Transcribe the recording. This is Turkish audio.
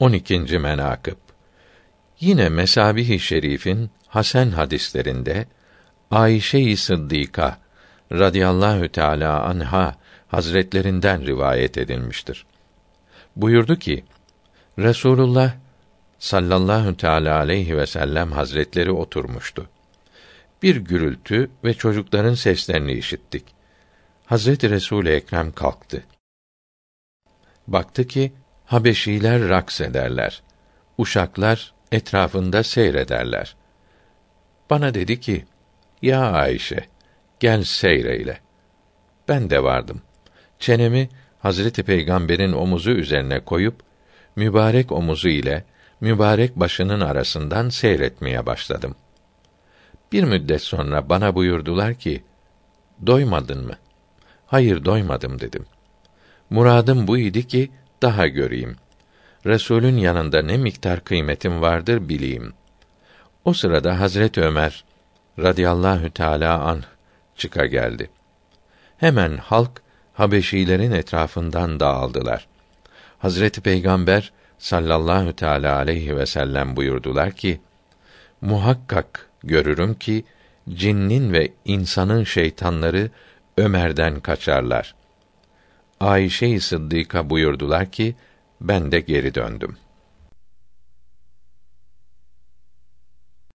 12. menakıb Yine Mesabih-i Şerif'in Hasan hadislerinde Ayşe-i Sıddika radıyallahu teala anha hazretlerinden rivayet edilmiştir. Buyurdu ki: Resulullah sallallahu teala aleyhi ve sellem hazretleri oturmuştu. Bir gürültü ve çocukların seslerini işittik. Hazreti Resul Ekrem kalktı. Baktı ki Habeşiler raks ederler. Uşaklar etrafında seyrederler. Bana dedi ki: "Ya Ayşe, gel seyreyle." Ben de vardım. Çenemi Hazreti Peygamber'in omuzu üzerine koyup mübarek omuzu ile mübarek başının arasından seyretmeye başladım. Bir müddet sonra bana buyurdular ki: "Doymadın mı?" "Hayır, doymadım." dedim. Muradım bu idi ki daha göreyim. Resulün yanında ne miktar kıymetim vardır bileyim. O sırada Hazret Ömer radıyallahu teala an çıka geldi. Hemen halk Habeşilerin etrafından dağıldılar. Hazreti Peygamber sallallahu teala aleyhi ve sellem buyurdular ki: Muhakkak görürüm ki cinnin ve insanın şeytanları Ömer'den kaçarlar. Ayşe-i Sıddıka buyurdular ki ben de geri döndüm.